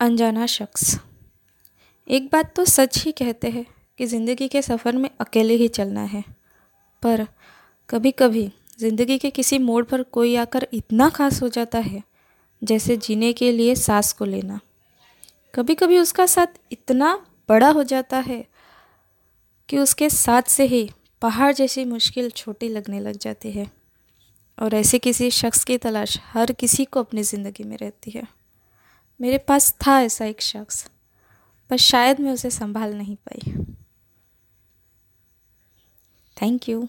अनजाना शख्स। एक बात तो सच ही कहते हैं कि ज़िंदगी के सफ़र में अकेले ही चलना है। पर कभी कभी ज़िंदगी के किसी मोड़ पर कोई आकर इतना खास हो जाता है, जैसे जीने के लिए सांस को लेना। कभी कभी उसका साथ इतना बड़ा हो जाता है कि उसके साथ से ही पहाड़ जैसी मुश्किल छोटी लगने लग जाती है। और ऐसे किसी शख्स की तलाश हर किसी को अपनी ज़िंदगी में रहती है। मेरे पास था ऐसा एक शख्स, पर शायद मैं उसे संभाल नहीं पाई। Thank you